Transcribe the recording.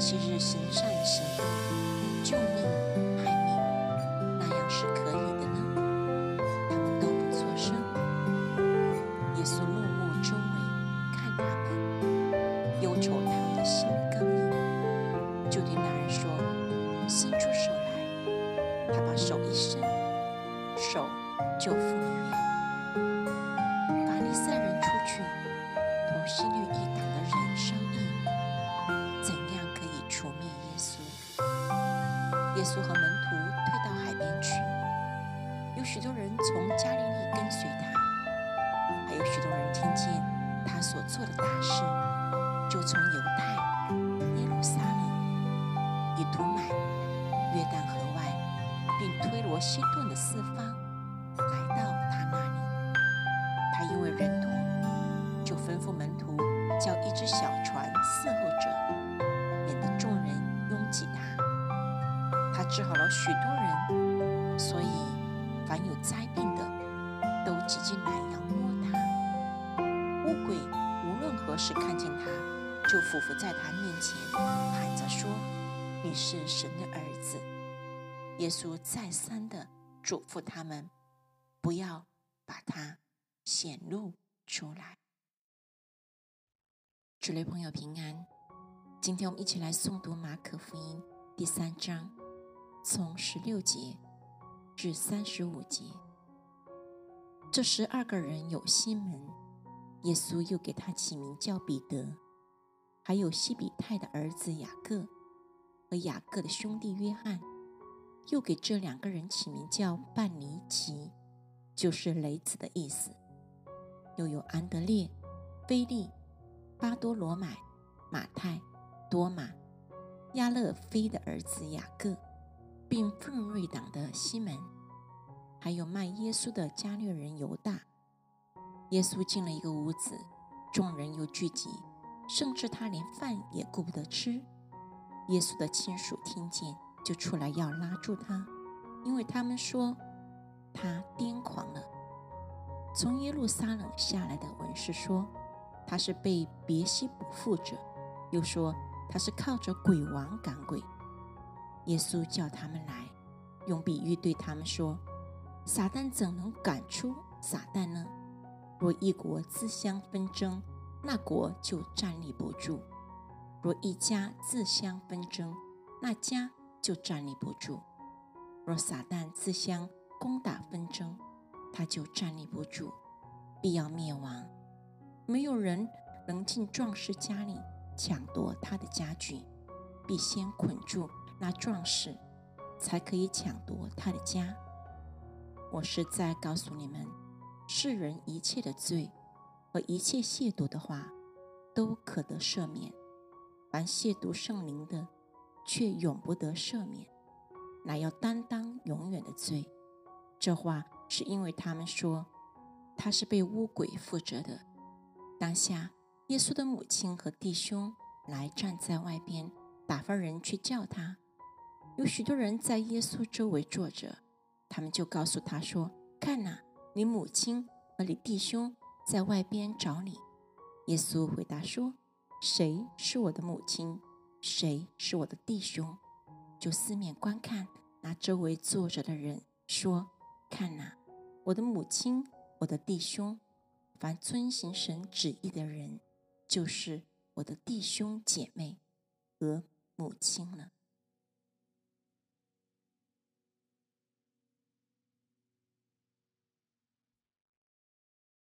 昔日行善行，耶稣和门徒退到海边去，有许多人从加利利跟随他，还有许多人听见他所做的大事，就从犹太、耶路撒冷、以图买、约旦河外，并推罗西顿的四方来到他那里。他因为人多，就吩咐门徒叫一只小船伺候着，治好了许多人，所以凡有灾病的都挤进来要摸他。乌鬼无论何时看见他，就俯伏在他面前，喊着说：“你是神的儿子。”耶稣再三的嘱咐他们，不要把他显露出来。主类朋友平安，今天我们一起来诵读马可福音第三章，从十六节至三十五节。这十二个人有西门，耶稣又给他起名叫彼得，还有西比泰的儿子雅各和雅各的兄弟约翰。又给这两个人起名叫半尼奇，就是雷子的意思。又有安德烈、菲利、巴多罗买、马太、多马、亚勒菲的儿子雅各，并奋锐党的西门，还有卖耶稣的加略人犹大。耶稣进了一个屋子，众人又聚集，甚至他连饭也顾不得吃。耶稣的亲属听见。就出来要拉住他，因为他们说他癫狂了。从耶路撒冷下来的文士说他是被别西卜附着，又说他是靠着鬼王赶鬼。耶稣叫他们来，用比喻对他们说：撒旦怎能赶出撒旦呢？若一国自相纷争，那国就站立不住；若一家自相纷争，那家。就站立不住。若撒旦自相攻打纷争，他就站立不住，必要灭亡。没有人能进壮士家里抢夺他的家具，必先捆住那壮士，才可以抢夺他的家。我是在告诉你们，世人一切的罪和一切亵渎的话，都可得赦免；凡亵渎圣灵的，却永不得赦免，乃要担当永远的罪。这话是因为他们说他是被污鬼附着的。当下，耶稣的母亲和弟兄来站在外边，打发人去叫他。有许多人在耶稣周围坐着，他们就告诉他说：“看哪，你母亲和你弟兄在外边找你。”耶稣回答说：“谁是我的母亲？”谁是我的弟兄？就四面观看那周围坐着的人，说：“看哪，我的母亲，我的弟兄。凡遵行神旨意的人，就是我的弟兄姐妹和母亲了。”